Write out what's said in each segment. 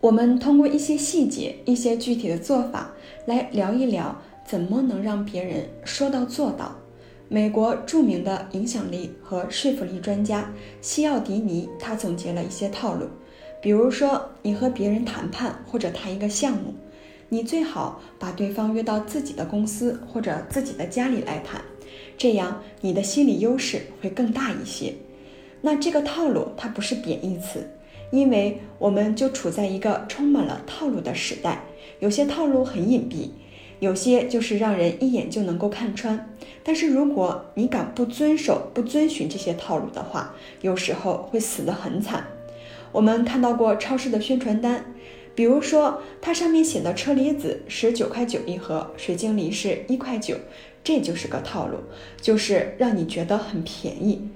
我们通过一些细节、一些具体的做法来聊一聊，怎么能让别人说到做到。美国著名的影响力和说服力专家西奥迪尼，他总结了一些套路。比如说，你和别人谈判或者谈一个项目，你最好把对方约到自己的公司或者自己的家里来谈，这样你的心理优势会更大一些。那这个套路它不是贬义词。因为我们就处在一个充满了套路的时代，有些套路很隐蔽，有些就是让人一眼就能够看穿。但是如果你敢不遵守、不遵循这些套路的话，有时候会死得很惨。我们看到过超市的宣传单，比如说它上面写的车厘子十九块九一盒，水晶梨是一块九，这就是个套路，就是让你觉得很便宜。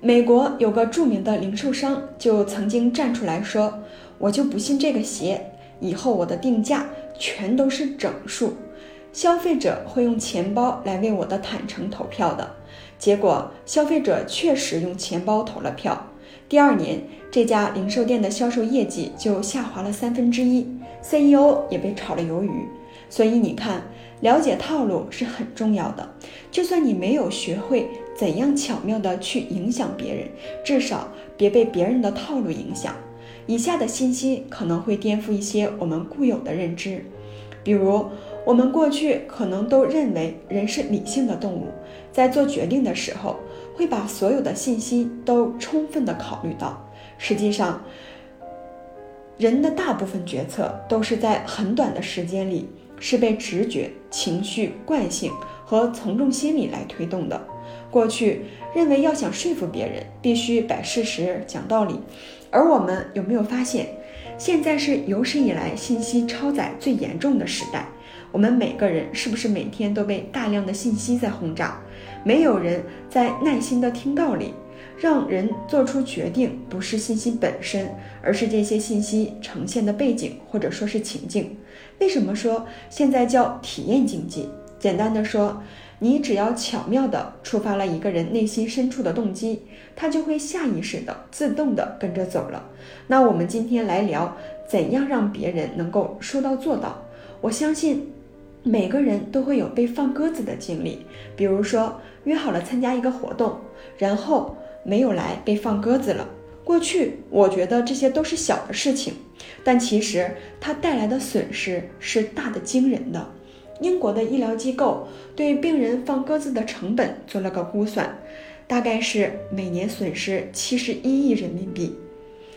美国有个著名的零售商就曾经站出来说：“我就不信这个邪，以后我的定价全都是整数，消费者会用钱包来为我的坦诚投票的。”结果，消费者确实用钱包投了票。第二年，这家零售店的销售业绩就下滑了三分之一，CEO 也被炒了鱿鱼。所以你看。了解套路是很重要的，就算你没有学会怎样巧妙的去影响别人，至少别被别人的套路影响。以下的信息可能会颠覆一些我们固有的认知，比如我们过去可能都认为人是理性的动物，在做决定的时候会把所有的信息都充分的考虑到。实际上，人的大部分决策都是在很短的时间里。是被直觉、情绪、惯性和从众心理来推动的。过去认为要想说服别人，必须摆事实、讲道理。而我们有没有发现，现在是有史以来信息超载最严重的时代？我们每个人是不是每天都被大量的信息在轰炸？没有人在耐心的听道理。让人做出决定，不是信息本身，而是这些信息呈现的背景或者说是情境。为什么说现在叫体验经济？简单的说，你只要巧妙地触发了一个人内心深处的动机，他就会下意识的、自动的跟着走了。那我们今天来聊，怎样让别人能够说到做到？我相信每个人都会有被放鸽子的经历，比如说约好了参加一个活动，然后。没有来被放鸽子了。过去我觉得这些都是小的事情，但其实它带来的损失是大的惊人的。英国的医疗机构对病人放鸽子的成本做了个估算，大概是每年损失七十一亿人民币。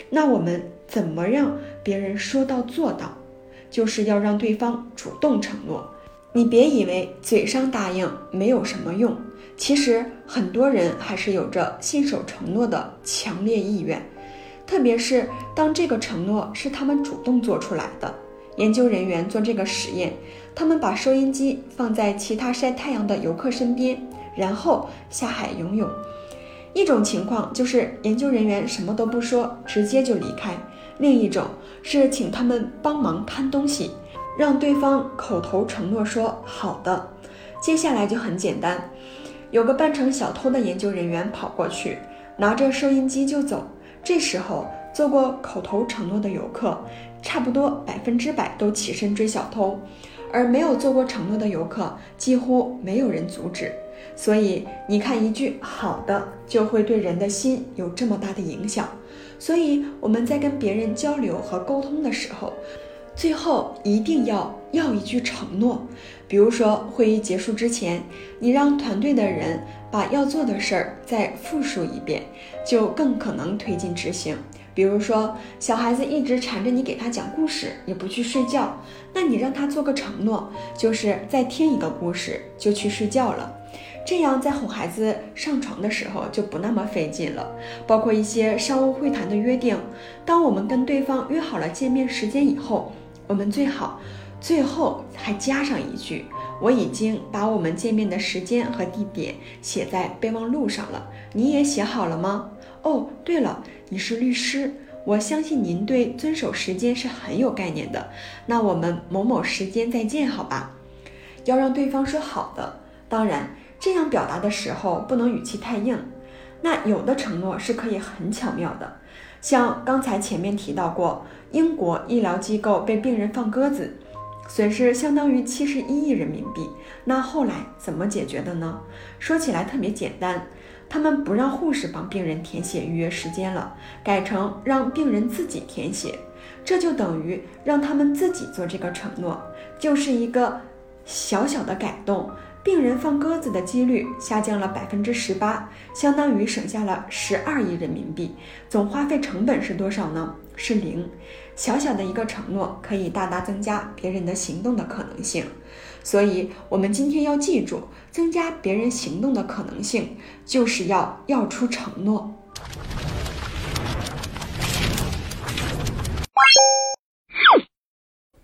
那我们怎么让别人说到做到？就是要让对方主动承诺。你别以为嘴上答应没有什么用。其实很多人还是有着信守承诺的强烈意愿，特别是当这个承诺是他们主动做出来的。研究人员做这个实验，他们把收音机放在其他晒太阳的游客身边，然后下海游泳。一种情况就是研究人员什么都不说，直接就离开；另一种是请他们帮忙看东西，让对方口头承诺说好的，接下来就很简单。有个扮成小偷的研究人员跑过去，拿着收音机就走。这时候，做过口头承诺的游客，差不多百分之百都起身追小偷，而没有做过承诺的游客，几乎没有人阻止。所以，你看，一句好的就会对人的心有这么大的影响。所以，我们在跟别人交流和沟通的时候，最后一定要要一句承诺。比如说，会议结束之前，你让团队的人把要做的事儿再复述一遍，就更可能推进执行。比如说，小孩子一直缠着你给他讲故事，也不去睡觉，那你让他做个承诺，就是再听一个故事就去睡觉了。这样在哄孩子上床的时候就不那么费劲了。包括一些商务会谈的约定，当我们跟对方约好了见面时间以后，我们最好。最后还加上一句：“我已经把我们见面的时间和地点写在备忘录上了，你也写好了吗？”哦，对了，你是律师，我相信您对遵守时间是很有概念的。那我们某某时间再见，好吧？要让对方说好的。当然，这样表达的时候不能语气太硬。那有的承诺是可以很巧妙的，像刚才前面提到过，英国医疗机构被病人放鸽子，损失相当于七十一亿人民币。那后来怎么解决的呢？说起来特别简单，他们不让护士帮病人填写预约时间了，改成让病人自己填写，这就等于让他们自己做这个承诺，就是一个小小的改动。病人放鸽子的几率下降了百分之十八，相当于省下了十二亿人民币。总花费成本是多少呢？是零。小小的一个承诺，可以大大增加别人的行动的可能性。所以，我们今天要记住，增加别人行动的可能性，就是要要出承诺。